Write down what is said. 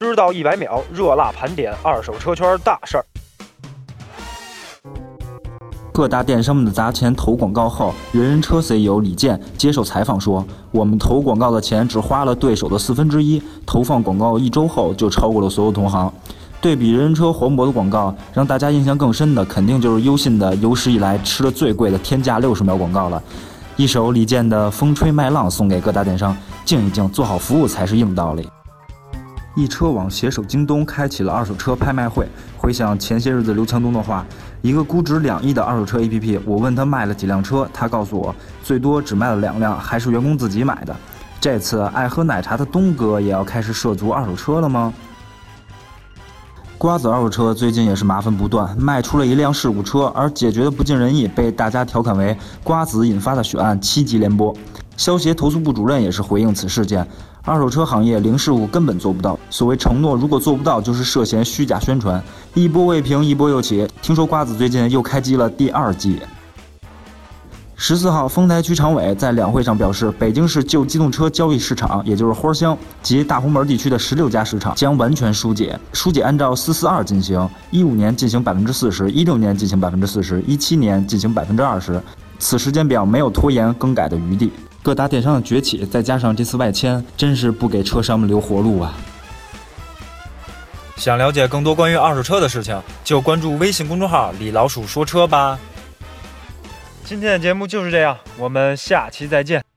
知道一百秒，热辣盘点二手车圈大事儿。各大电商们的砸钱投广告后，人人车 CEO 李健接受采访说：“我们投广告的钱只花了对手的四分之一，投放广告一周后就超过了所有同行。”对比人人车黄渤的广告，让大家印象更深的肯定就是优信的有史以来吃的最贵的天价六十秒广告了。一首李健的《风吹麦浪》送给各大电商，静一静，做好服务才是硬道理。易车网携手京东开启了二手车拍卖会。回想前些日子刘强东的话，一个估值两亿的二手车 APP，我问他卖了几辆车，他告诉我最多只卖了两辆，还是员工自己买的。这次爱喝奶茶的东哥也要开始涉足二手车了吗？瓜子二手车最近也是麻烦不断，卖出了一辆事故车，而解决的不尽人意，被大家调侃为瓜子引发的血案七级连播。消协投诉部主任也是回应此事件。二手车行业零事故根本做不到，所谓承诺如果做不到，就是涉嫌虚假宣传。一波未平，一波又起。听说瓜子最近又开机了第二季。十四号，丰台区常委在两会上表示，北京市旧机动车交易市场，也就是花乡及大红门地区的十六家市场将完全疏解，疏解按照四四二进行，一五年进行百分之四十，一六年进行百分之四十，一七年进行百分之二十，此时间表没有拖延更改的余地。各大电商的崛起，再加上这次外迁，真是不给车商们留活路啊！想了解更多关于二手车的事情，就关注微信公众号“李老鼠说车”吧。今天的节目就是这样，我们下期再见。